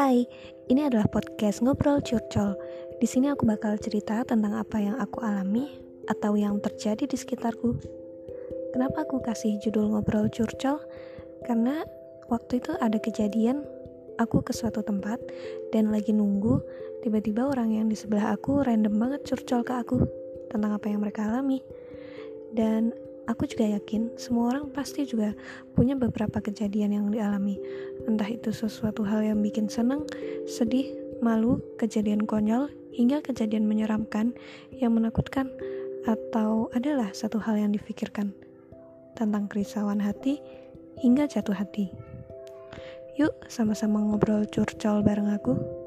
Hai, ini adalah podcast Ngobrol Curcol. Di sini aku bakal cerita tentang apa yang aku alami atau yang terjadi di sekitarku. Kenapa aku kasih judul Ngobrol Curcol? Karena waktu itu ada kejadian aku ke suatu tempat dan lagi nunggu, tiba-tiba orang yang di sebelah aku random banget curcol ke aku tentang apa yang mereka alami. Dan aku juga yakin semua orang pasti juga punya beberapa kejadian yang dialami. Entah itu sesuatu hal yang bikin senang, sedih, malu, kejadian konyol, hingga kejadian menyeramkan yang menakutkan, atau adalah satu hal yang difikirkan tentang kerisauan hati hingga jatuh hati. Yuk, sama-sama ngobrol curcol bareng aku.